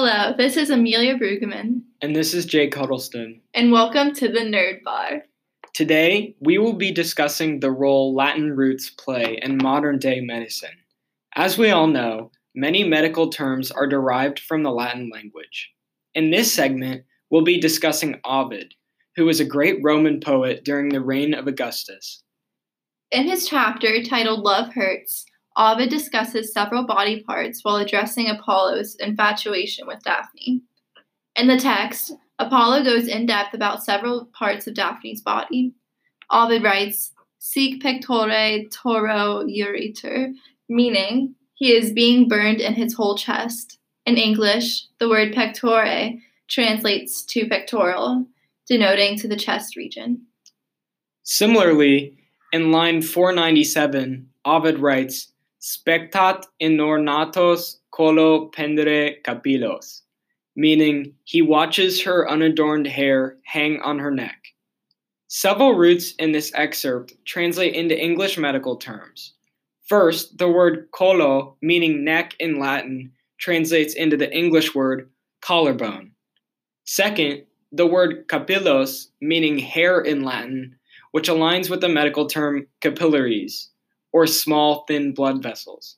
Hello, this is Amelia Brueggemann, And this is Jake Huddleston. and welcome to the Nerd Bar. Today, we will be discussing the role Latin roots play in modern day medicine. As we all know, many medical terms are derived from the Latin language. In this segment, we'll be discussing Ovid, who was a great Roman poet during the reign of Augustus. In his chapter titled Love Hurts, Ovid discusses several body parts while addressing Apollo's infatuation with Daphne. In the text, Apollo goes in depth about several parts of Daphne's body. Ovid writes, Sic pectore toto uritur, meaning he is being burned in his whole chest. In English, the word pectore translates to pectoral, denoting to the chest region. Similarly, in line 497, Ovid writes, Spectat inornatos collo pendere capillos, meaning he watches her unadorned hair hang on her neck. Several roots in this excerpt translate into English medical terms. First, the word collo, meaning neck in Latin, translates into the English word collarbone. Second, the word capillos, meaning hair in Latin, which aligns with the medical term capillaries, or small, thin blood vessels.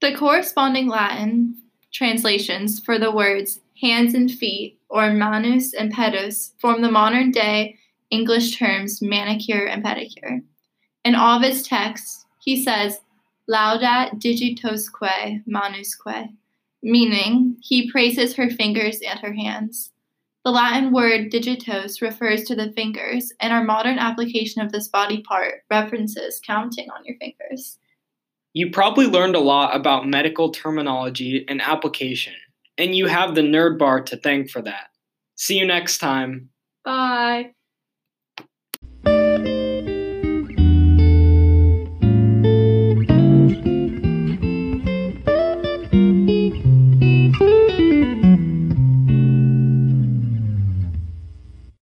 The corresponding Latin translations for the words hands and feet, or manus and pedis, form the modern day English terms manicure and pedicure. In Ovid's text, he says, Laudat digitosque manusque, meaning he praises her fingers and her hands. The Latin word digitos refers to the fingers, and our modern application of this body part references counting on your fingers. You probably learned a lot about medical terminology and application, and you have the Nerd Bar to thank for that. See you next time. Bye.